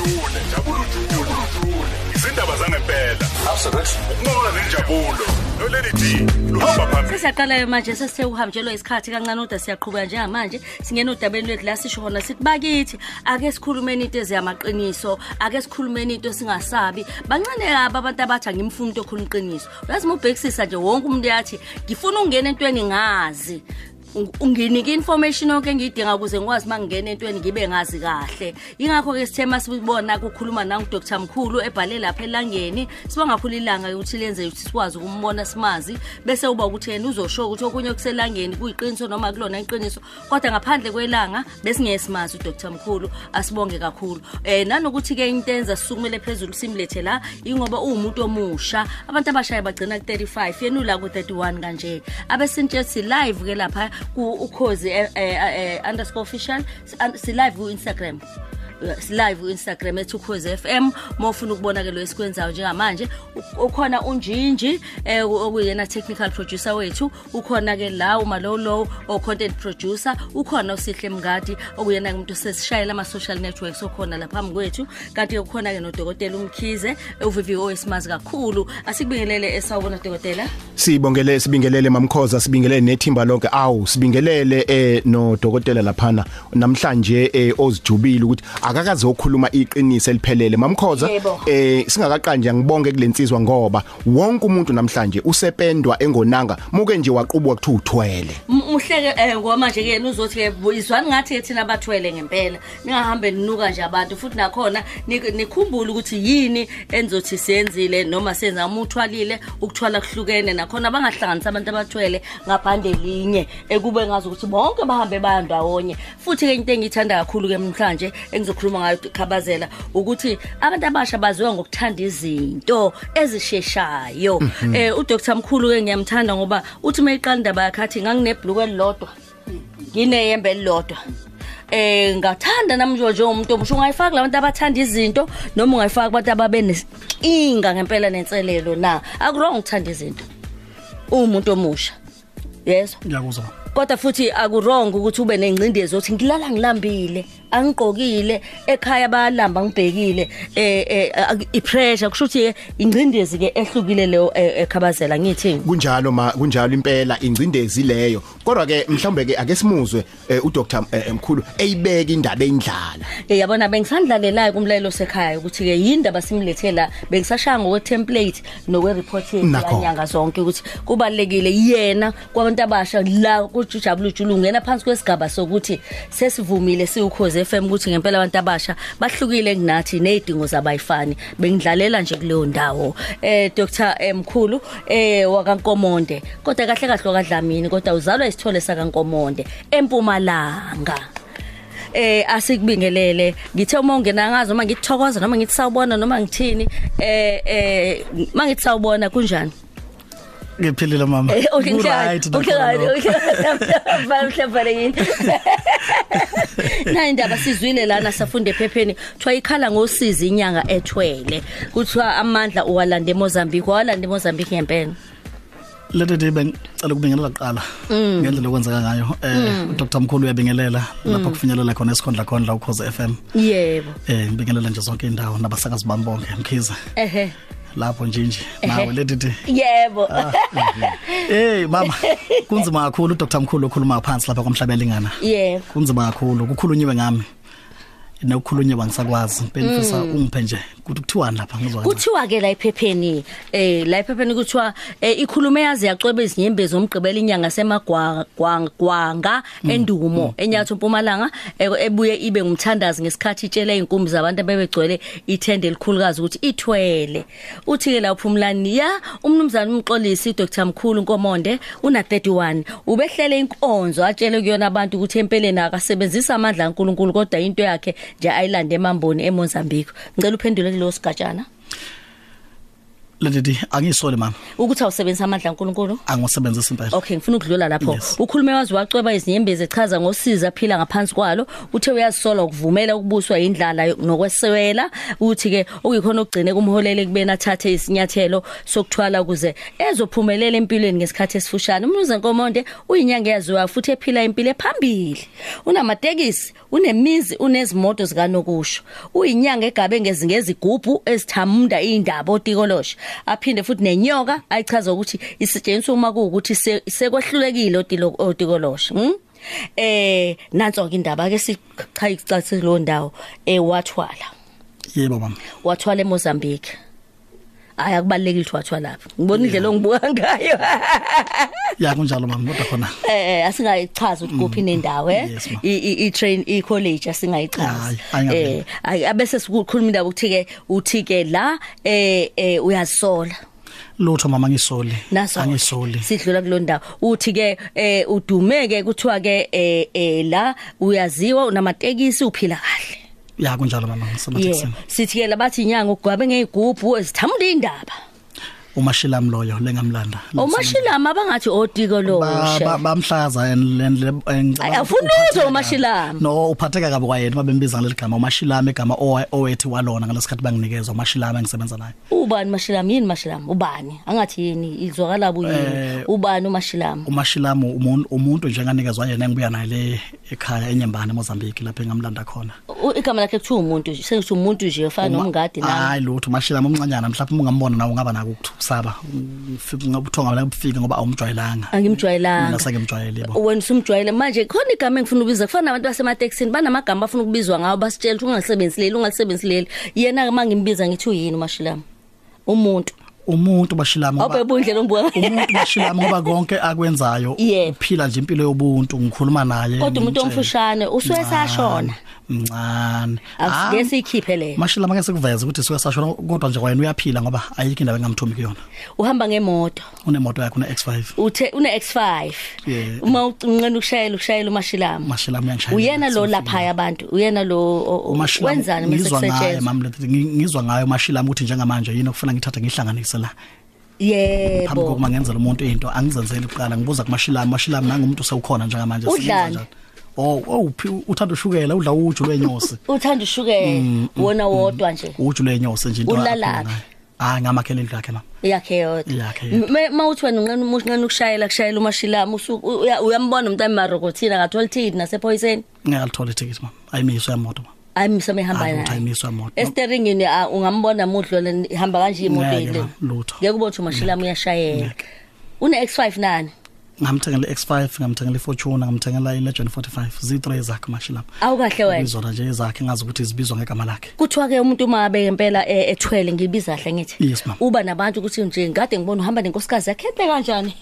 ujule jabula ujule ujule izindaba zangempela. Absolutely. ukunqola nenjabulo nolady d luhamba phambili Sesiyaqala manje sesithe uhamjelwe isikhathi kancane kodwa siyaqhubeka njengamanje singena udabeni lwethu la sisho khona sithi bakithi ake sikhulumeni into eziyamaqiniso ake sikhulumeni into singasabi bancane kabi abantu abathi angimfuni into okhuluma iqiniso. Uyazi mubhekisisa nje wonke umuntu yathi ngifuna ukungena entweni ngazi Ung- unginike information yonke engiyidinga ukuze ngikwazi mangingena entweni ngibe ngazi kahle. Ingakho ke sithe masibona ukukhuluma nangu Dr Mkhulu ebhale lapha elangeni. Sibonga kakhulu ilanga ukuthi lenze ukuthi sikwazi ukumbona simazi. Bese uba ukuthi yena uzosho ukuthi okunye kuselangeni kuyiqiniso noma kulona iqiniso. Kodwa ngaphandle kwelanga besingesimazi uDr Mkhulu asibonge kakhulu. Eh nanokuthi ke intenza sisukumele phezulu simlethe la ingoba uwumuntu omusha. Abantu abashaya bagcina ku 35 yena ula ku 31 kanje. Abesintshethi live ke lapha ku ukhozi eh, eh, eh, underscore official si- an- si live ku Instagram si live ku Instagram ethu Ukhozi FM mawufuna ukubona ke lo esikwenzayo njengamanje. U- ukhona unjinji eh okuyena technical producer wethu. Ukhona ke la umalolo o content producer. Ukhona usihle mngadi okuyena umuntu sesishayela ama social networks okhona lapha phambi kwethu. Kanti ke ukhona ke nodokotela umkhize uVVO esimazi kakhulu. Asikubingelele esawubona dokotela Sibongele sibingelele mamkhoza sibingelele nethimba lonke. Awu sibingelele eh no dokotela laphana. Namhlanje eh ozijubile ukuthi akakazokhuluma iqiniso eliphelele. Mamkhoza Yebo. eh singakaqanje ngibonge kulensizwa ngoba wonke umuntu namhlanje usependwa engonanga muke nje waqubwa kuthi uthwele. M- muhleke eh ngoba manje ke uzothi ke izwani ngathi ke thina abathwele ngempela. Ningahambe ninuka nje abantu futhi nakhona nik- nikhumbule ukuthi yini enzothi siyenzile noma senza umuthwalile ukuthwala kuhlukene nakhona bangahlanganisa abantu abathwele ngaphandle linye ekube ngazi ukuthi bonke bahambe bandawonye futhi ke into engiyithanda kakhulu ke namhlanje engizokhuluma ngayo khabazela ukuthi abantu abasha baziwa ngokuthanda izinto ezisheshayo. Eh uDr Mkhulu ke ngiyamthanda ngoba uthi mayiqala indaba yakhe athi nganginebhluku elilodwa ngineyembe elilodwa. Eh ngathanda namjojo umuntu omusho ungayifaka labantu abathanda izinto noma ungayifaka abantu ababe nesinkinga ngempela nenselelo na? Akurong ukuthanda izinto umuntu omusha. Yezwa Ngiyakuzwa. kodwa futhi akurong ukuthi ube nengcindezi othi ngilala ngilambile. Angigqokile ekhaya bayalamba ngibhekile eh eh ipressure kusho ukuthi ingcindezi ke ehlukile leyo eh, ekhabazela ngithi. Kunjalo ma kunjalo impela ingcindezi leyo. Kodwa ke mhlawumbe ke ake simuzwe eh, uDr eh, Mkhulu eyibeka indaba endlala Eh yabona bengisandlalelayo kumlayelo sekhaya ukuthi ke yindaba simlethe la bengisashaya ngokwe template nokwe report Nakho. yanyanga zonke ukuthi kubalekile yena kwabantu abasha la kujabula ujulu ungena phansi kwesigaba sokuthi sesivumile siukhoze FM ukuthi ngempela abantu abasha bahlukile kunathi nezidingo zabayifani. Bengidlalela nje kuleyo ndawo. Eh Dr Mkhulu eh wakankomonde kodwa kahle kahle wakadlamini kodwa uzalwa isithole sakankomonde empumalanga. Eh asikubingelele. Ngithe uma ungena ngazo uma ngithokoza noma ngithi sawubona noma ngithini eh eh mangithi sawubona kunjani? Ngiphilile mama. Eh, okay Ku-right njani okay nakhona right okay mhlawumbe yini na indaba sizwile lana safunde ephepheni. Kuthiwa ikhala ngosizi inyanga ethwele. Kuthiwa amandla uwalanda eMozambique walanda eMozambique ngempela. Leti de bengicela ukubingelela kuqala. Ngendlela okwenzeka ngayo. Eh uDr Mkhulu uyabingelela. Lapha kufinyelela khona esikhondla khondla ukhoze FM. yebo. Eh ngibingelela nje zonke indawo nabasakazi bami bonke mkhize. ehe. Lapho nje nje nawe leti de. yebo Eh mama kunzima kakhulu uDr Mkhulu okhuluma phansi lapha kwamhlabelingana. yebo Kunzima kakhulu ukukhulunyiwe ngami. Nokukhulunyiwa ngisakwazi. Benifisa ungiphe nje ukuthi kuthiwani lapha ngizwa. kancane. kuthiwa ke la ephepheni eh la ephepheni kuthiwa eh, ikhulume yazi yacweba izinyembezi zomgqibela inyanga semagwanga endumo enyatho mpumalanga eh, ebuye ibe ngumthandazi ngesikhathi itshela inkumbi zabantu abebegcwele ithende elikhulukazi ukuthi ithwele uthi ke la uphumlani ya umnumzana umxolisi Dr Mkhulu Nkomonde una 31 ubehlele inkonzo atshele kuyona abantu ukuthi empeleni akasebenzisa amandla kaNkuluNkulu kodwa into yakhe nje ayilande emamboni eMozambique. Ngicela uphendule kulo sigatshana. Leti angisole mama. Ukuthi awusebenzisa amandla kaNkuluNkulu? Angosebenzisa impela. Okay ngifuna ukudlula lapho. Yes. ukhulume wazi wacweba izinyembezi echaza ngosiza aphila ngaphansi kwalo. Uthe uyazisola ukuvumela ukubuswa indlala nokwesewela uthi ke okuyikhona ukugcine kumholele kubena athathe isinyathelo sokuthwala ukuze ezophumelela empilweni ngesikhathi esifushane. Umnuze Nkomonde uyinyanga yaziwa futhi ephila impilo ephambili. Unamatekisi unemizi unezimoto zikanokusho. Uyinyanga egabe ngezingezi igubhu ezithamunda indaba otikolosha aphinde futhi nenyoka ayichaza ukuthi isetshenziswa uma kuukuthi se- sekwehlulekile otilo- otikolosha hm eh nanso ke indaba ke sichayicacise lo ndawo eh wathwala. Yebo mama. Wathwala eMozambique. Aya kubalekile ukuthi wathwalapha ngibona indlela ongibuka ngayo. Ya kunjalo mama kodwa khona. Eh asingayichaza ukuthi kuphi nendawo eh? Yes, ma. i i- i train i college asingayichaza Hayi, ayingaveli. eh ay- abese sikukhuluma indaba ukuthi ke uthi ke la eh eh uyazisola lutho mama ngisoli naso angisoli. Sidlula kulondawo uthi ke eh udumeke kuthiwa ke eh eh la uyaziwa unamatekisi uphila kahle. Ya kunjalo mama ngisemathekisini yebo sithi ke labathi inyanga ugwabe ngezigubhu ezithamula indaba umashilami loyo lengamlanda. omashilama abangathi otiko Ba- loshe ba- bamhlaza and Ay, afuna uzwe umashilami. no uphatheka kabi kwayena babembiza ngaleli gama umashilami igama owa- owethi walona ngalesikhathi banginikeza umashilami engisebenza naye. Ubani mashilami yini mashilami ubani? Angathi yini? Izwakala buyini? Eh, ubani umashilami umashilami umuntu umuntu nje nganikezwa yena engibuya naye le ekhaya enyembane eMozambique lapha engamlanda khona. U- igama lakhe kuthiwa umuntu nje sengithi umuntu nje ofana Uma- nomngadi nami. Hayi lutho umashilami omncanyana mhlawumbe uma ungambona nawe ungaba nako ukuthukusaba ufike ngabuthonga la kufika ngoba awumjwayelanga. Angimjwayelanga. Mina sake mjwayele yebo wena usumjwayele. Manje khona igama engifuna ukubiza kufana nabantu basematekisini banamagama afuna ukubizwa ngawo basitshela ukuthi ungalisebenzisi leli ungalisebenzisi leli yena ke mangimbiza ngithi uyini umashilami umuntu. Umuntu bashilami ngoba awubhebe indlela ombuka umuntu bashilami ngoba konke akwenzayo Yebo. uphila nje impilo yobuntu ngikhuluma naye kodwa umuntu ngimtshela. omfushane usuke sashona. Mncane. Asike Ah, siyikhiphe le. mashilama ke sikuveze ukuthi suke sashona kodwa nje kwayena uyaphila ngoba ayikho indaba engamthumi kuyona. Uhamba ngemoto. Unemoto yakhe une X5 uthe une X5 Yeah. uma uncane ukushayela ukushayela umashilami mashilama uyangishayela uyena lo lapha abantu uyena lo o- o- umashilama wenzani mase ngizwa ngaye kusetshenzwa? mama lethi ngi- ngizwa ngayo mashilama ukuthi njengamanje yini okufuna ngithathe ngihlanganise la. Phambi yebo kokuma ngenzela umuntu into angizenzeli kuqala ngibuza kumashilama mashilama nangumuntu sewukhona njengamanje Udlani? siyenza njani? Oh awuphi uthanda ushukela udla uju lwenyosi uthanda ushukela wona wodwa nje. Uju lwenyosi nje into Ulalaphi? akhona naye. ah ngamakhele indlu yakhe mama yakhe yodwa. Yakhe yodwa. Me- mawuthi wena unqane unqane ukushayela kushayela umashilami usuku uya- uyambona umuntu emarokothini akathola ticket nasephoyiseni ngiyalithola ithikithi mama. Ayimiswa yemoto mama. Ayimise mehamba Hayi, ukuthi naye ayimiswa yemoto esteringini ah, ungambona mudlo le ihamba kanje imoto Ngeke, ile mama, lutho. ngeke ubothe umashilami uyashayela Ngeke. une X5 nani? Ngamthengela i-X5 ngamthengela iFortuna ngamthengela i-Legend 45 Z3 zakhe mashilama awukahle wena. Izona nje ezakhe ngazi ukuthi zibizwa ngegama lakhe. Kuthiwa ke umuntu mabe ngempela eh, ethwele ngibiza kahle ngithi. Yes, ma'am. uba nabantu ukuthi nje ngade ngibona uhamba nenkosikazi yakhethe kanjani?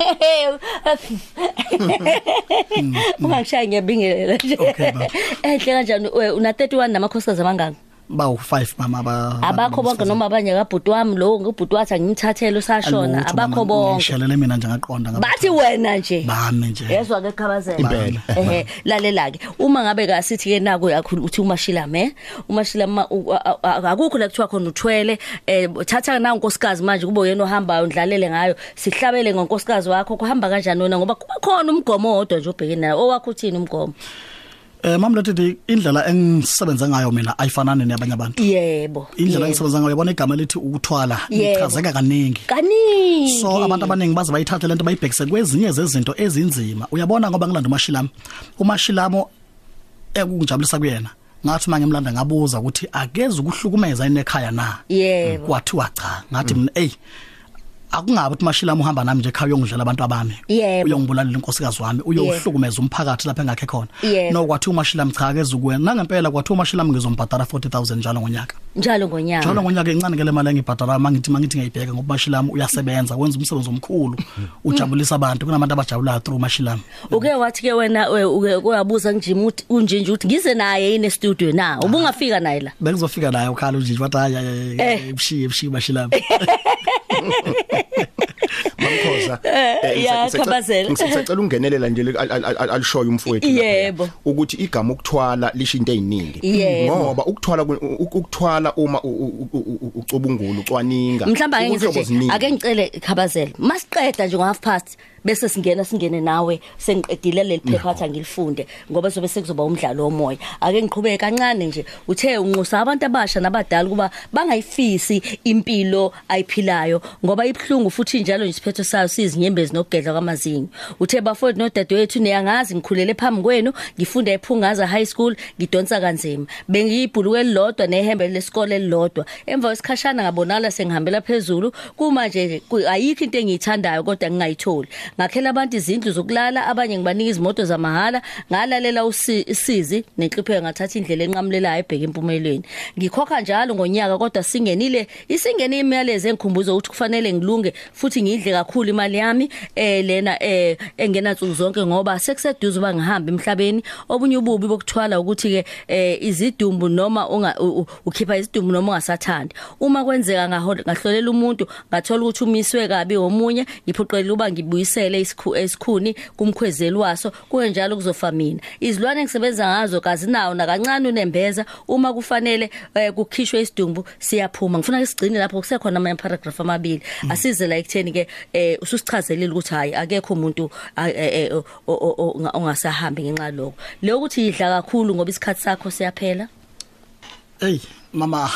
Ungangishayi ngiyabingelela nje. Okay, ma'am. ehle kanjani? We, una 31 namakhosikazi amangaka bawu 5 mama aba abakho bonke noma abanye kabhuti wami lo ngubhuti wathi angimthathele usashona Alutho, abakho mama, bonke. ngishelele mina nje ngaqonda ngaba bathi wena nje. Bami nje. Yezwa ke khabazela Impela. ehe lalela ke uma ngabe ka sithi ke nako yakhulu uthi umashilame eh umashilama u- a- a- akukho la kuthiwa khona uthwele eh thatha na unkosikazi manje kube yena ohambayo ndlalele ngayo sihlabele ngonkosikazi wakho kuhamba kanjani wena? Ngoba kuba khona umgomo odwa nje obhekene nayo owakho uthini umgomo? Eh mama lethi indlela engisebenza ngayo mina ayifanani nabanye abantu. Yebo indlela yebo. engisebenza ngayo yabona igama lithi ukuthwala Yebo. lichazeka kaningi. Kaningi. So abantu abaningi baze bayithathe lento bayibhekise kwezinye zezinto ezinzima. Uyabona ngoba ngilanda umashilamo umashilamo ekungijabulisa kuyena ngathi manje ngimlanda ngabuza ukuthi akeze ukuhlukumeza yini ekhaya na? Yebo. Kwathiwa cha ngathi mina ey akungabe ukuthi mashilamo uhamba nami nje ekhaya uyongidlela abantu abami. Yebo. uyongibulala inkosikazi wami uyohlukumeza umphakathi lapha engakhe khona. Yebo. no kwathiwa umashilamo cha akeze ukuwena nangempela kwathiwa umashilamo ngizombhadala 40000 njalo ngonyaka. Njalo ngonyaka. Njalo ngonyaka incane ke le mali engibhadala mangithi mangithi ngiyibheka ngoba mashilami uyasebenza wenza umsebenzi omkhulu ujabulisa abantu kunabantu abajabulayo through mashilami uke wathi ke wena we- uke kuyabuza njimi uthi unjinje uthi ngize naye ine studio na? Ubungafika naye la. Bengizofika naye ukhala unjini wathi hayi Eh. ebushiye ebushiye mashilami Mamkhoza Mkhoza Eh, ya, ngisacela- ungenelela nje al- al- al- alishoyo umfowethu. Yebo. ukuthi igama ukuthwala lisho into eziningi ngoba ukuthwala ukuthwala uma u- u- u- u- ucubungula ucwaninga ziningi. ake ngicele khabazela masiqeda nje ngo half past bese singena singene nawe sengiqedile leli phepha athi angilifunde ngoba sobe sekuzoba umdlalo womoya ake ngiqhubeke kancane nje uthe unxusa abantu abasha nabadala kuba bangayifisi impilo ayiphilayo ngoba ibhlungu futhi njalo nje isiphetho sayo sizinyembezi nokugedla kwamazinyo. Uthe bafowethu nodadewethu neyangazi ngikhulele phambi kwenu ngifunda ephungaza high school ngidonsa kanzima. Bengiyibhuluke elilodwa nehembe lesikole elilodwa emva kwesikhashana ngabonala sengihambela phezulu. Kuma nje ku- ayikho into engiyithandayo kodwa ngingayitholi. Ngakhela abantu izindlu zokulala abanye ngibanika izimoto zamahhala ngalalela usi- isizi nenhlipho ngathatha indlela enqamulelayo ebheka empumelweni ngikhokha njalo ngonyaka kodwa singenile isingene imiyalezo engikhumbuza ukuthi kufanele ngilunge futhi ngidle kakhulu imali yami eh lena eh engena nsuku zonke ngoba sekuseduze uba ngihambe emhlabeni. Obunye ububi bokuthwala ukuthi ke eh izidumbu noma unga ukhipha izidumbu noma ungasathandi. Uma kwenzeka ngahlolela umuntu ngathola ukuthi umiswe kabi omunye ngiphoqelela uba ngibuyisele isikhu esikhuni kumkhwezeli waso kungenjalo kuzofa mina. Izilwane engisebenza ngazo kazinawo nakancane unembeza. Uma kufanele eh, kukhishwe isidumbu siyaphuma. Ngifuna isigcine lapho kusekhona ama paragraph amabili. Asize la ekutheni ke eh, ususichazelile ukuthi hayi akekho umuntu o- onga- ongasahambi ngenxa lokho leyo ukuthi idla kakhulu ngoba isikhathi sakho siyaphela? Hey mama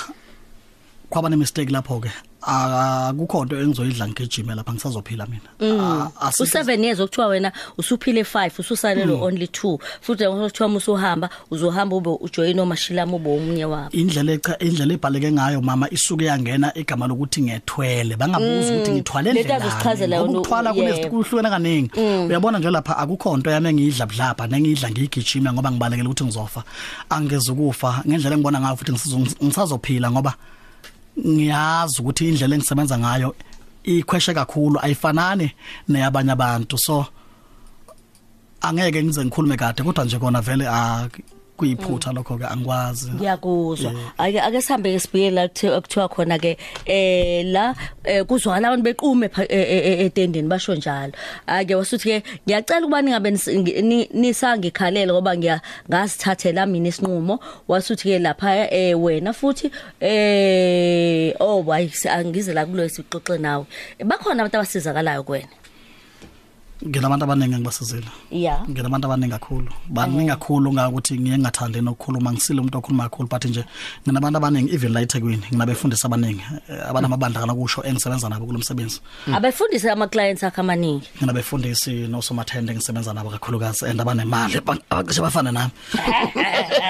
kwaba ne mistake lapho ke akukho into engizoyidla ngigijime lapha ngisazophila mina. Ah, asikho- u7 years okuthiwa wena usuphile 5 ususalelo only 2 futhi ngokuthiwa musuhamba uzohamba ube ujoin omashilama ube umunye wabo. Indlela echa indlela ebhaleke ngayo mama isuke yangena igama lokuthi ngethwele bangabuza ukuthi ngithwale Lento ndlela azozichazela yona, ukuthwala yebo. kunehlukene kaningi. Uyabona nje lapha akukho into yami engiyidla budlapha nengiyidla ngiyigijima ngoba ngibalekela ukuthi ngizofa. Angeze ukufa ngendlela engibona ngayo futhi ngisizo- ngisazophila ngoba ngiyazi ukuthi indlela engisebenza ngayo ikhweshe kakhulu ayifanani neyabanye abantu. So angeke ngize ngikhulume kade kodwa nje kona vele a kuyiphutha lokho ke angikwazi. Ngiyakuzwa. Ake ake sihambe ke sibheke la kuthe- kuthiwa khona ke eh la eh, kuzwakala abantu bequme pha- eh, eh, eh, etendeni basho njalo. Ake wasuthi ke ngiyacela ukuba ningabe nis- ngi- ni- nisangikhalela ngoba ngiya ngasithathela mina isinqumo. Wasuthi ke lapha eh wena futhi eh oh wayi angize la kulo sixoxe nawe. Bakhona abantu abasizakalayo kuwena nginabantu abaningi ngibasizile yeah. Nginabantu abaningi kakhulu. Baningi kakhulu ngakuthi ngiye ngingathandi nokukhuluma ngisile umuntu okhuluma kakhulu but nje nginabantu abaningi even la eThekwini nginabefundisi abaningi eh, abanamabandla kana kusho engisebenza nabo kulo msebenzi. Abefundise ama clients akhe amaningi? Nginabefundisi nosomathende ngisebenza nabo kakhulukazi and abanemali ba- abacishe bafana nami.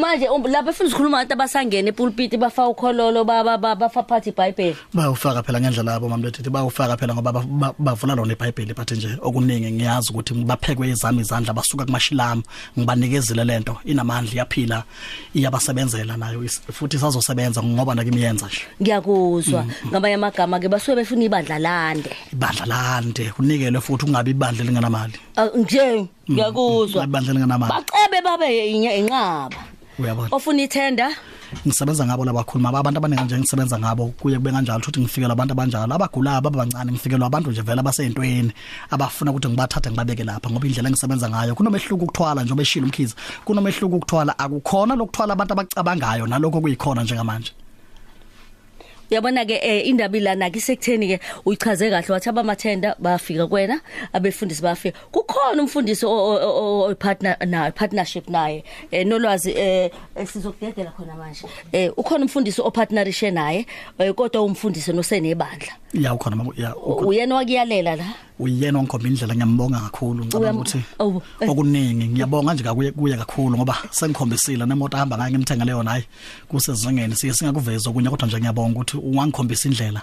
Manje um, lapha efuna ukukhuluma abantu abasangena epulpit bafa ukhololo baba ba- bafa phathi iBhayibheli? Bayawufaka phela ngendlela yabo mamlethithi bayawufaka phela ngoba ba- ba- bavula lona iBhayibheli but nje okuningi ngiyazi ukuthi baphekwe izami izandla basuka kumashilami ngibanikezile lento inamandla iyaphila iyabasebenzela nayo is- futhi sazosebenza ngoba nakimiyenza nje. Ngiyakuzwa. Ngamanye amagama ke basuke befuna ibandla lande. Ibandla lande unikelwe futhi ungabi ibandla lingenamali Ah, nje ngiyakuzwa. ibandla lingenamali bacebe babe inye- inqaba. Uyabona. Ofuna ithenda? Ngisebenza ngabo labakhuluma abantu abaningi nje ngisebenza ngabo kuye kube kanjalo futhi ngifikela abantu abanjalo. Abagulayo ababancane ngifikelwa abantu nje vele abaseyintweni abafuna ukuthi ngibathathe ngibabeke lapha ngoba indlela engisebenza ngayo. Kunomehluko ukuthwala njengoba eshila umkhizi kunomehluko ukuthwala akukhona lokuthwala abantu abacabangayo nalokho kuyikhona njengamanje uyabona ke eh, indaba ilana kisekutheni ke uyichaze kahle wathi abamathenda bafika kuwena abefundisi bafika. Kukhona umfundisi opartner naye partnership naye eh, nolwazi eh, eh, sizokudedela khona manje. Eh, ukhona umfundisi opartnerishe naye eh, kodwa umfundisi nosenebandla ya ukhona mama ya ukhona. uyena wakuyalela la? Uyena ongikhomba indlela ngiyambonga kakhulu ngicabanga Uyam- ukuthi Oh, eh. okuningi ngiyabonga nje kakuye kuye kakhulu ngoba sengikhombisile nemoto ahamba ngayo ngimthenga leyo nayi kusezingeni siye singakuveza okunye kodwa nje ngiyabonga ukuthi ungangikhombisa indlela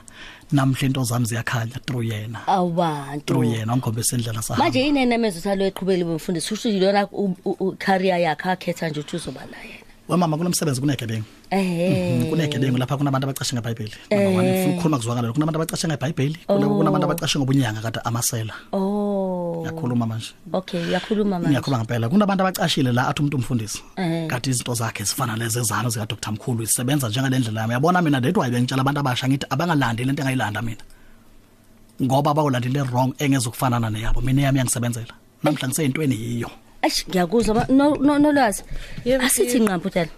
namhle into zami ziyakhanya through yena. Awantu through yena ongikhombisa indlela sahamba manje inenemezo thalo eqhubeli bomfundisi usho yona u- u- u- career yakhe akhetha nje ukuthi uzoba la yena wemama kunomsebenzi kunegebengu. Eh kunegebengu lapha kunabantu abacashe ngeBhayibheli. Number 1 ngifuna ukukhuluma kuzwakala kunabantu abacashe ngeBhayibheli kunabantu abacashe ngobunyanga kade amasela. Oh. Yakhuluma manje. Okay uyakhuluma manje. Ngiyakhuluma ngempela. Kunabantu abacashile la athi umuntu umfundisi. Eh. kanti izinto zakhe zifana lezi ezano zika Dr Mkhulu zisebenza njengalendlela yami. Yabona mina ndedwa ayibengitshela abantu abasha ngithi abangalandi lento engayilanda mina. Ngoba bawulandile wrong engezokufanana neyabo. Mina yami yangisebenzela. Namhla ngiseyintweni yiyo. Eish ngiyakuzwa ba- no no nolwazi. Yebo, Asithi yebo. nqampu tala.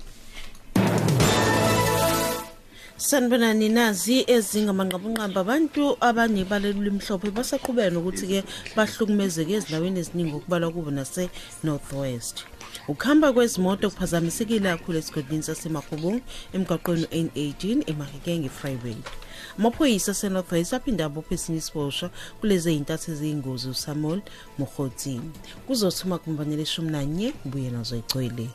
Sanibonani nazi ezingamanqabunqamba abantu abanebalelo limhlophe basaqhubeka nokuthi ke bahlukumezeke ezindaweni eziningi okubalwa kubo nase Northwest. Ukuhamba kwezimoto kuphazamisekile kakhulu esigodini saseMakobong emgwaqweni N18 eMahikenge Freeway. Amaphoyisa aseNorthwest aphinda abophe esinye isiboshwa kulezi zintathu eziyingozi uSamuel Mogotsi. Kuzothuma kumbanele 11 buye nazo igcwele.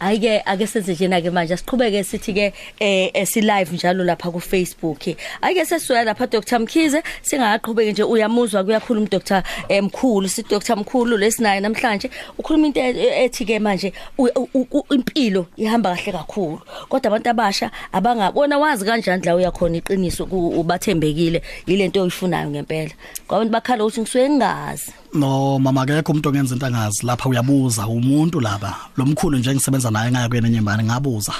Ayike ake senze njena ke manje siqhubeke sithi ke eh esi live njalo lapha ku Facebook. Ayike sesuya lapha Dr Mkhize singaqhubeki nje uyamuzwa kuyakhuluma uDr Mkhulu si Dr Mkhulu lesinayo namhlanje ukhuluma into e- ethi ke manje u- u- u- impilo ihamba kahle kakhulu kodwa abantu abasha abangabona wazi kanjani la uyakhona iqiniso ku- ubathembekile yilento oyifunayo ngempela. Kwabantu bakhala ukuthi ngisuke ngingazi. No mama akekho umuntu ongenza into angazi. Lapha uyabuza umuntu laba. Lomkhulu nje engisebenza naye ngaya kuyena nyembane ngabuza.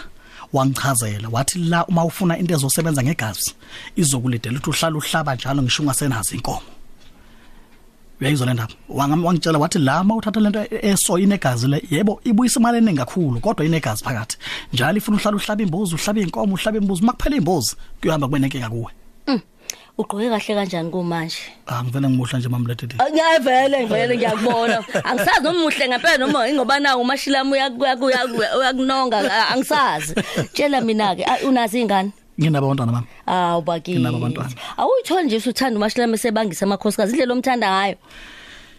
Wangichazela wathi la uma ufuna into ezosebenza ngegazi izokulidela ukuthi uhlala uhlaba njalo ngisho ungasenazi inkomo uyayizwa le ndaba Wangam- wangitshela wathi la uma uthatha lento eso inegazi le yebo ibuyisa imali eningi kakhulu kodwa inegazi phakathi. Njalo ifuna uhlala uhlaba imbuzi uhlaba inkomo uhlaba imbuzi. Makuphela imbuzi kuyohamba kube nenkinga kuwe. Ugqoke kahle kanjani kumanje? ah ngivele ngimuhla nje mamlethe Ngiyavele ngivele ngiyakubona. Angisazi noma umuhle ngempela noma ingoba nawo umashilami uyakuya uyakunonga a- angisazi. Tshela mina ke a- unazi ingane? nginabo abantwana mama Awu bakithi. Nginabo abantwana. Awuyitholi nje usuthanda umashilami esebangisa amakhosikazi indlela omthanda ngayo.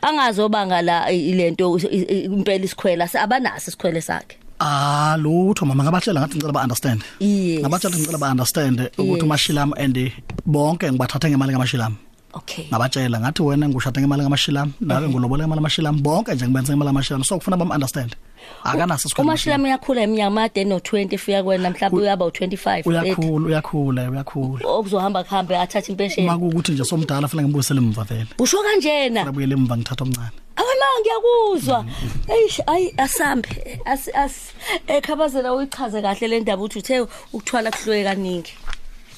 Angazobanga la i- ilento i- i- impela isikhwela abanasi isikhwele sakhe. Ah lutho mama ngabatshela ngathi ngicela ba understand. Yes. Ngabatshela ngicela ba understand ukuthi Yes. umashilami and bonke ngibathatha ngemali kamashilami. Okay. Ngabatshela ngathi wena ngushada ngemali kamashilami nawe ngulobole ngemali kamashilami bonke nje ngibenze ngemali kamashilami so kufuna bam understand. Akanaso isikhwele. Umashilami uyakhula eminyaka made no 20 fika kwena mhlawumbe uyaba u25. uyakhula uyakhula uyakhula. okuzohamba kuhambe athathe impesheni. Uma kuukuthi nje somdala fanele ngibuyisele emva vele. Usho kanjena. Ngabuyele emva ngithatha omncane. Awema ngiyakuzwa. Eish ayi asambe as as ekhabazela uyichaze kahle le ndaba uthi uthe ukuthwala kuhlwe kaningi.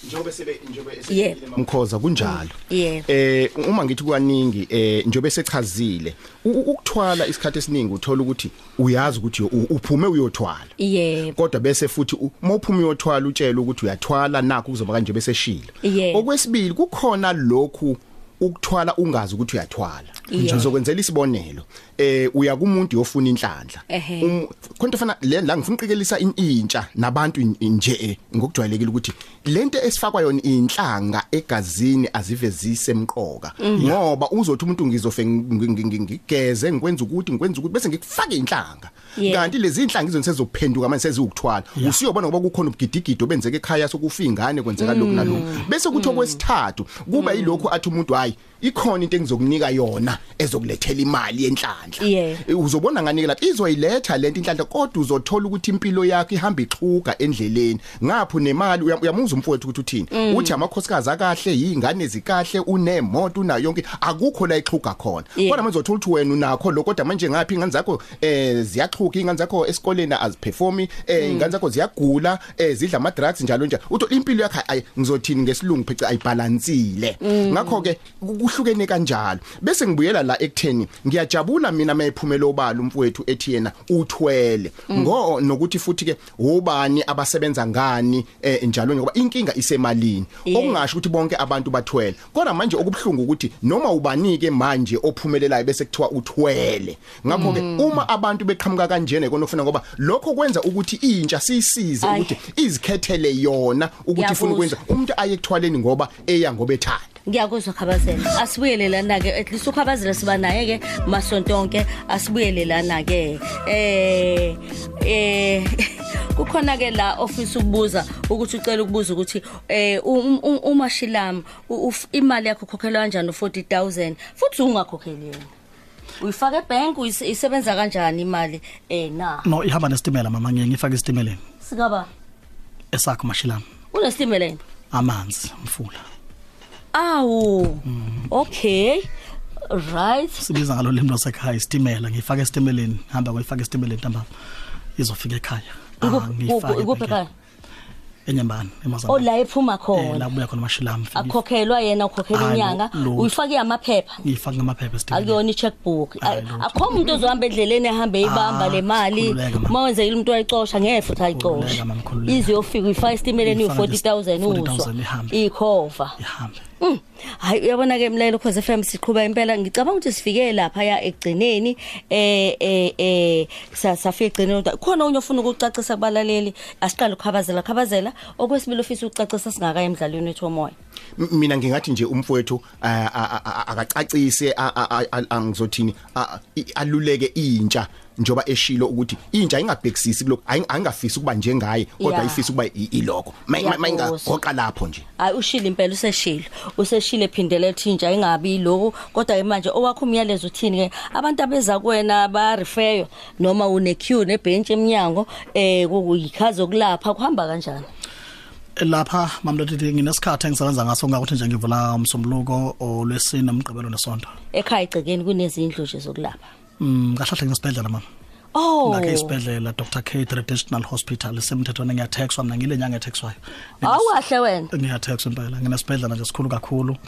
Njengoba sebe njengoba Yebo. mamkhoza kunjalo Yebo. eh uma ngithi kwaningi eh njengoba sechazile u- u- ukuthwala isikhathi esiningi uthola ukuthi uyazi ukuthi u- uphume uyothwala Yebo. kodwa bese futhi u- uma uphuma uyothwala utshela ukuthi uyathwala nakho kuzoba kanje bese shila Yebo. okwesibili kukhona lokhu ukuthwala ungazi ukuthi uyathwala Yebo. ngizokwenzela isibonelo eh uya kumuntu yofuna inhlanhla Ehhe. Um, konke fana le la ngifuna uqikelisa in- intsha nabantu in- nje eh, ngokujwayelekile ukuthi lento esifakwa yona inhlanga egazini azivezise emqoka ngoba uzothi umuntu ngizofe ngi- ngi- ngi- ngigeze ngikwenza ukuthi ngikwenza ukuthi bese ngikufake inhlanga. Kanti lezi inhlanga izona sezophenduka manje seziwukuthwala. Usiyobona ngoba kukhona ubugidigido benzeke ekhaya sokufa ingane kwenzeka lokhu nalokhu. Bese kuthi okwesithathu kuba yilokho athi umuntu hayi ikhona into engizokunika yona ezokulethela imali yenhlanhla. Eh, uzobona nganike lapha izoyiletha lento inhlanhla kodwa uzothola ukuthi impilo yakhe ihamba ixhuga endleleni. Ngapho nemali uya- uyamuza umfowethu ukuthi uthini? Uthi amakhosikazi akahle yingane zikahle unemoto unayo yonke akukho la ixhuga khona. Kodwa manje uzothola ukuthi wena unakho lo kodwa manje ngaphi? Ingane zakho eh ziyaxhuga ingane zakho esikoleni aziperformi eh ingane zakho ziyagula eh zidla ama drugs njalo njalo. Uthola impilo yakhe ngizothini ngesilungu pheca ayibalansile ngakho ke kuhlukene kanjalo. Bese ngibuyela la ekutheni ngiyajabula mina mayiphumela obala umfowethu ethi yena uthwele. Ngo nokuthi futhi ke ubani abasebenza ngani eh njalo ngoba inkinga isemalini Yeah. okungasho ukuthi bonke abantu bathwele kodwa manje okubhlungu ukuthi noma ubanike manje ophumelelayo bese kuthiwa uthwele ngakho ke uma abantu beqhamuka kanjena ikona ofuna ngoba lokho kwenza ukuthi intsha siyisize Ayi. ukuthi izikhethele yona ukuthi ifuna Ngiyakuzwa. ukwenza umuntu aye ekuthwaleni ngoba eya ngoba ethanda Ngiyakuzwa khabazela. Asibuyele lana ke at least ukhabazela siba naye ke masontonke asibuyele lana ke. Eh eh kukhona ke la office ukubuza ukuthi ucela ukubuza ukuthi eh um- um- uma shilami u- uf- imali yakho khokhelwa kanjani u40000 futhi ungakhokheli yena. Uyifaka ebank uyisebenza kanjani imali eh na No ihamba nestimela mama ngiye ngifaka istimeleni sikaba esakho mashilami unestimela yini? amanzi mfula. Awu. Okay. Right. Sibiza ngalo limi lwasekhaya istimela ngifaka estimeleni hamba kwifaka estimeleni ntamba izofika ekhaya. Ikuphi- ikuphi ebhekeni. ekhaya? Enyembani o eMozambique la ephuma eh khona. la buya khona mashilami akhokhelwa yena ukhokhela Hayi, inyanga. lo- lo- uyifake amaphepha? Ngifaka ngamaphepha esitini akuyona i-checkbook. Hayi, lutho. akho umuntu ozohamba endleleni ehambe ibamba Ah, le mali. khululeka, ma. uma wenzekile umuntu wayicosha ngeke futhi ayicoshe. Khululeka, mama, khululeka. ize yofika uyifaka esitimeleni Uyifaka uyi-40000 nje uzwa. 40,000 ihambe. ikhova. Ihambe. Mm. hayi uyabona-ke mlalelo cause fm siqhuba impela. Ngicabanga ukuthi sifike laphaya ekugcineni eh eh eh sa- safika ekugcineni. Kodwa khona unye ofuna ukucacisa kubalaleli? Asiqale ukukhabazela khabazela okwesibili ofisa ukucacisa singaka emdlalweni wethu womoya. M- mina ngingathi nje umfowethu a- a- a- akacacise a- a- a- a- angizothini a- i- aluleke intsha njoba eshilo ukuthi intsha ingabhekisisi kuloko ayi- ayingafisi ukuba njengaye kodwa Ya. ayifisi ukuba i- iloko Ngiyakuzwa. mayingagoqa lapho nje. Hayi ushile impela useshile useshile phindele thinja ingabi lokho kodwa ke manje owakho umyalezo uthini ke? Abantu abeza kuwena ba refer noma une queue nebench eminyango eh kuyikhazo kulapha kuhamba kanjani? Lapha mamlothithi nginesikhathi engisebenza ngaso ngakuthi nje ngivula umsombuluko olwesine umgqibelo nesonto. Ekhaya igcekeni kunezindlu nje zokulapha. Mm kahlahle ngesibhedlela mama. Oh. Ngakhe isibhedlela Dr K Traditional Hospital semthethweni ngiyathexwa mina ngile nyanga ethexwayo awukahle wena. Ngiyathexwa impela nginesibhedlela nje sikhulu kakhulu. eh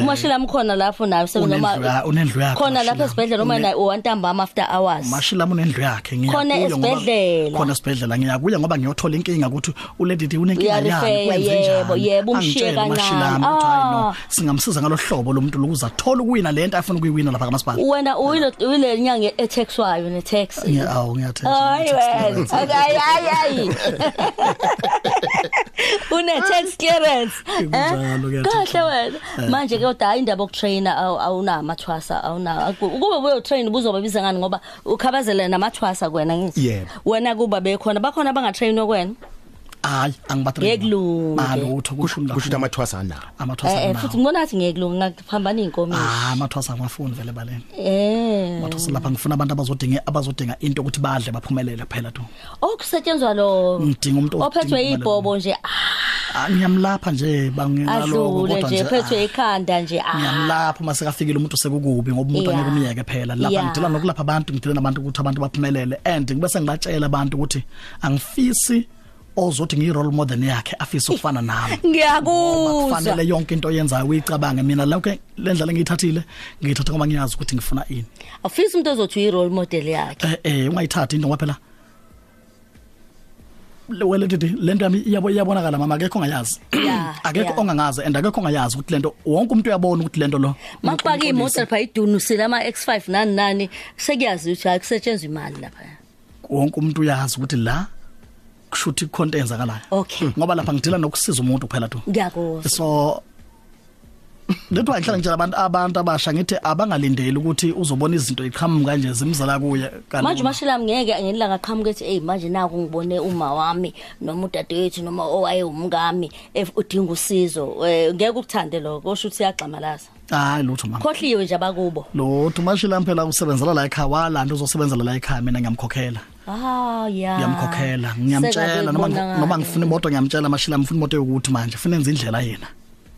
umashila mkhona lapho nayo unendlu ya- noma unendlu yakhe khona lapha uMashilama. esibhedlela uma Une- nayo wantambama after hours mashilama unendlu yakhe Khona ngiyakuya ngoba- esibhedlela. khona esibhedlela ngiyakuya ngoba ngiyothola inkinga ukuthi uledidi unenkinga Uyarifeya, yani kwenze yebo, njani yebo, umshiye Angitshele kancane. uMashilama ukuthi hayi no Ah. singamsiza ngalohlobo lomuntu lokuza athola ukuwina lento afuna ukuyiwina lapha kamasipala wena uyile uyile nyanga etexwayo ne tax ngiyawu ngiyathexwa hayi wena hayi hayi hayi une tax clearance Kunjalo, eh? kuyathexwa. kahle wena manje ke kodwa hayi indaba yokutraina awuna amathwasa awuna ukube uyo train ubuzoba biza ngani ngoba ukhabazela namathwasa kwena ngithi Yebo. wena kuba bekhona bakhona abangatrainwa kwena hayi angibathele Ngekulunge. malutho kusho kusho ukuthi amathwasa anawo amathwasa eh eh, futhi nawo ngibona ngathi ngekulunga ngakuphambana inkomishi ah amathwasa ngafuni vele baleni. Eh. Amathwasa lapha ngifuna abantu abazodinga abazodinga into ukuthi badle baphumelele kuphela tu. Okusetshenzwa lo. Ngidinga umuntu ophethwe odinga ibhobo nje. Ah, Ah, ngiyamlapha nje bangingaloko adlule kodwa nje nje phethwe ah, ikhanda nje ah. Ngiyamlapha uma sekafikile umuntu sekukubi ngoba umuntu Yeah. angeke umyeke phela. Lapha Yeah. ngidila nokulapha abantu ngidila nabantu ukuthi abantu baphumelele. And ngibe sengibatshela abantu ukuthi angifisi ozothi ngiyi-role model yakhe afise ukufana nami. Ngiyakuzwa kufanele yonke into oyenzayo uyicabange. Mina lokho le ndlela engiyithathile ngiyithatha ngoba ngiyazi ukuthi ngifuna ini. Awufisi umuntu ozothi uyi-role model yakhe. Eh eh ungayithathi into ngoba phela le wele dithi lento yami iyabo iyabonakala mama akekho ongayazi. Yeah, akekho yeah. ongangazi and akekho ongayazi ukuthi lento wonke umuntu uyabona ukuthi lento lo makufaka iy'moto lapha idunusile ama-x5 nani nani sekuyazi ukuthi hayi kusetshenzwa imali lapha. Wonke umuntu uyazi ukuthi la kushuthi ikhonto enzakalayo Okay. ngoba lapha ngidila nokusiza umuntu kuphela tu. Ngiyakuzwa. So letho ayihlala ngitshela abantu abantu abasha ngithi abangalindeli ukuthi uzobona izinto iqhamuka kanje zimzala kuye kanti manje umashilami ngeke ngelanga qhamuka ethi eyi manje naku ngibone uma wami noma udadewethu noma owaye umngami ef- udinga usizo. Um ngeke ukuthande lokho. Kosho ukuthi iyagxamalaza hayi lutho mama. Khohliwe nje abakubo. Lutho mashila phela usebenzela la ekhaya walanda uzosebenzela la ekhaya mina ngiyamkhokhela. Ah ya ngiyamkhokhela ngiyamtshela. Noma noma ngifuna imoto ngiyamtshela. Mashila ngifuna imoto yokuthi manje. Funa enza indlela yena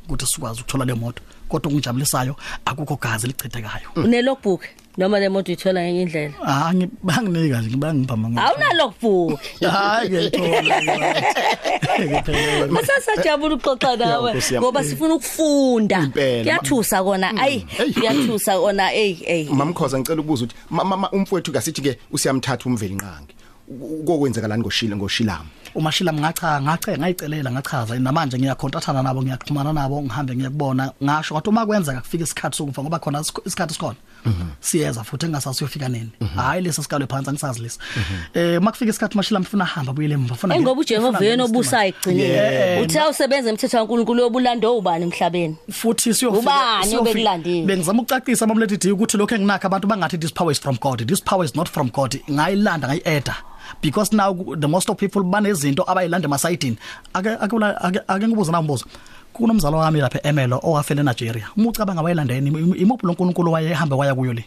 ukuthi sikwazi ukuthola le moto. Kodwa okungijabulisayo akukho gazi lichithekayo unelogbook noma le moto uyithola ngenye indlela. Ah ngibanginika nje ngibangipha awunalogbook hayi ngiyithola masasajabula ukuxoxa nawe Nkosi yami. ngoba sifuna ukufunda. Impela. kuyathusa kona ayi kuyathusa kona ey ey mamkhoza ngicela ukubuza ukuthi ma- ma- ma- umfowethu kasithi ke usiyamthatha umveli nqangi. Kokwenzakalani ngoshile ngoshilama umashila ngacha ngache ngayicelela ngachaza. Namanje ngiyakhontrathana nabo ngiyaxhumana nabo ngihambe ngiyakubona ngasho ngathi uma kwenzeka kufika isikhathi sokufa ngoba khona isikh- isikhathi sikhona. Siyeza futhi engasasiyofika nini hayi lesi sikalo phansi angisazi lesi eh makufika isikhathi mashila mfuna hamba buyele emva funa engoba uJehova yena obusayo ekugcineni Yeah. uthi awusebenza emthetho kaNkuluNkulu yobulando ubani emhlabeni futhi siyofika Ubani siyofika- obekulandile? bengizama ukucacisa mamlethi di ukuthi lokho enginakho abantu bangathi this power is from God this power is not from God ngayilanda ngayieda because now the most of people banezinto abayilanda emasayidini ake ake ake ake ngibuza nambuzo kunomzalo wami lapha eMelo owafela eNigeria. Uma ucabanga wayelandeni imuphi lo nkulunkulu wayehamba waya kuyo le?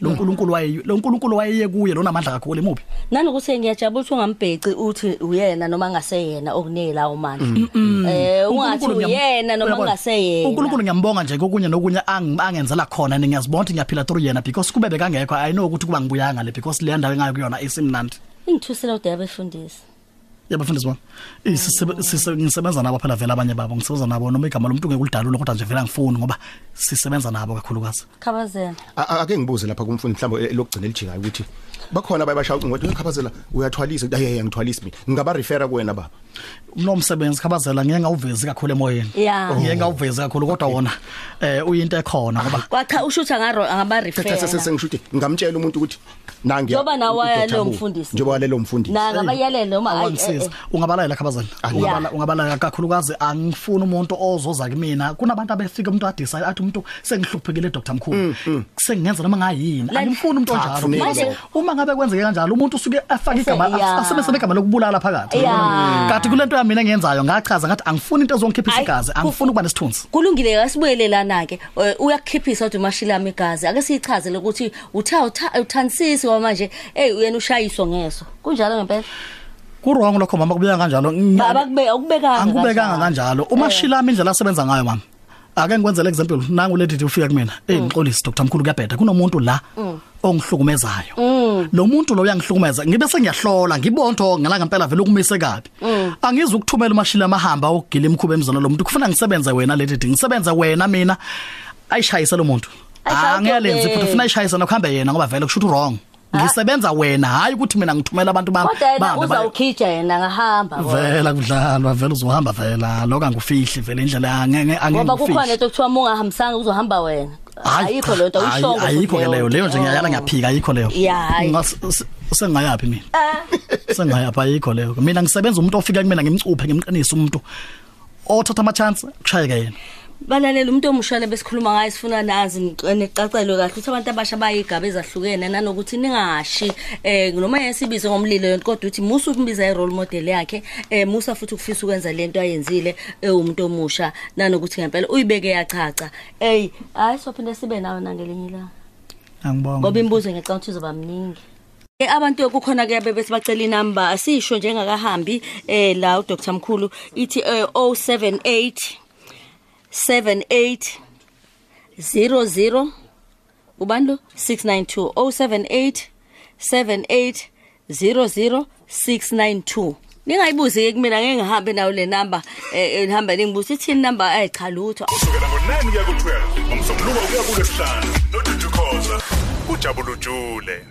Lo nkulunkulu waye lo nkulunkulu wayeye kuye lona amandla kakhulu imuphi? Nanokuthi ngiyajabula ukuthi ungambheci uthi uyena noma ngaseyena okunike lawo mandla. Eh ungathi uNkulunkulu ngiyam- uyena noma uyabona? ngaseyena uNkulunkulu ngiyambonga nje kokunye nokunye ang- angenzela khona ngiyazibona ukuthi ngiyaphila through yena because kube bekangekho i know ukuthi kuba ngibuyanga le because le ndawo engayo kuyona isimnandi. Ingithusela uDebe efundisa yebo mfundisi wami Isisebe- sise- ngisebenza nabo phela vele abanye babo. Ngisebenza nabo noma igama lomuntu ngekulidalula kodwa nje vele angifuni ngoba sisebenza nabo kakhulukazi. Khabazela A- a- ake ngibuze lapha kumfundi mhlawumbe eh, lokugcina elijikayo ukuthi bakhona bayabashaya ucingo ukhaphazela uyathwalisa ukuthi ayi ngithwalisi mina. Ngingaba refer kuwena baba. Unomsebenzi khabazela ngeke ngawuvezi kakhulu emoyeni. Ya. ngeke ngawuvezi kakhulu kodwa wona eh uyinto ekhona ngoba kwacha ushutha ngaro angaba Thatha refer sengisho ukuthi ngamtshela umuntu ukuthi nangi Njengoba nawe wayalo mfundisi. njengoba wayalo mfundisi. Na ngabayalele noma ayi, eh, awangisiza eh. ungabalayela khabazela ungabala ungabala kakhulukazi. Angifuni umuntu ozoza kimi kunabantu abefika umuntu adecide athi umuntu sengihluphekile Dr. Mkhulu. Sengenza noma ngayini? Like- angifuni umuntu Cha, onjalo kufuneki Manje, lokho. uma ngabe kwenzeke kanjalo umuntu usuke afake Ese- igama ya. asebenzise igama lokubulala phakathi. Ya. kanti kulento yami mina engiyenzayo ngachaza ngathi angifuni into ezongikhiphisa Ayi, igazi angifuni ukuba nesithunzi. Kulungile kasibuyelelana ke uyakukhiphisa uthi umashilami igazi. Ake siyichazele ukuthi utha utha- uthansisi manje hey uyena ushayiswa ngeso. Kunjalo ngempela. Kurong lokho mama kubeka kanjalo. Ngi- baba kube ukubekanga angikubekanga kanjalo. Uma shilama indlela asebenza ngayo mama ake ngikwenzele example nangu leti ufika kumina. Eh ngixolisi Dr. Mkhulu kuyabheda. Kunomuntu la ongihlukumezayo. Lo muntu lo uyangihlukumeza. Ngibe sengiyahlola ngibonto ngalanga impela vele ukumise kabi. Angizi ukuthumela umashila amahamba ogila imkhuba emzana lo muntu. Kufuna ngisebenze wena leti ngisebenze wena mina. Ayishayise lo muntu. Ayishayise angiyalenzi ke. futhi ufuna ayishayise nokuhambe yena ngoba vele kusho ukuthi wrong. Ngisebenza wena hayi ukuthi mina ngithumela abantu bami kodwa yena bahambe baye- uzawukhija yena ngahamba vela kudlalwa vele uzohamba vela lokho angufihli vele indlela angeke ngoba kukhona angeke into kuthiwa mungahambisanga uzohamba wena. Ayikho lento uyishongo ayikho ke leyo leyo nje ngiyala ngiyaphika ayikho leyo. Ya, hayi. Ngas- s- sengayapi mina? Sengayapi ayikho leyo. Mina ngisebenza umuntu ofika kumina ngimcuphe ngimqinisa umuntu. Othatha ama chance kushayeke yena. Balalela umuntu omushane besikhuluma ngayo sifuna nazi necacelwe kahle ukuthi abantu abasha bayigaba ezahlukene nanokuthi ningashi eh noma yesibizo ngomlilo yonke kodwa uthi musa ukumbiza i-role model yakhe eh musa futhi ukufisa ukwenza lento ayenzile ewumuntu omusha nanokuthi ngempela uyibeke yachacha hey hayi sophinde sibe nawe nangelinye ilanga. Angibonga ngoba imibuzo ngicabanga ukuthi izoba mningi. Eh, abantu kukhona ke bese bacela inamba asisho njengakahambi eh la uDr Mkhulu ithi eh, 078 78 00 ubani lo 692 078 78 00 692 Ningayibuzi ke kumina ngeke ngihambe nayo le number eh nihamba ningibuza ithi number? Ayichalutho kusukela ngo9 kuya ku12 ngomsombuluko kuya kulesihlanu nodudu khoza ujabulujule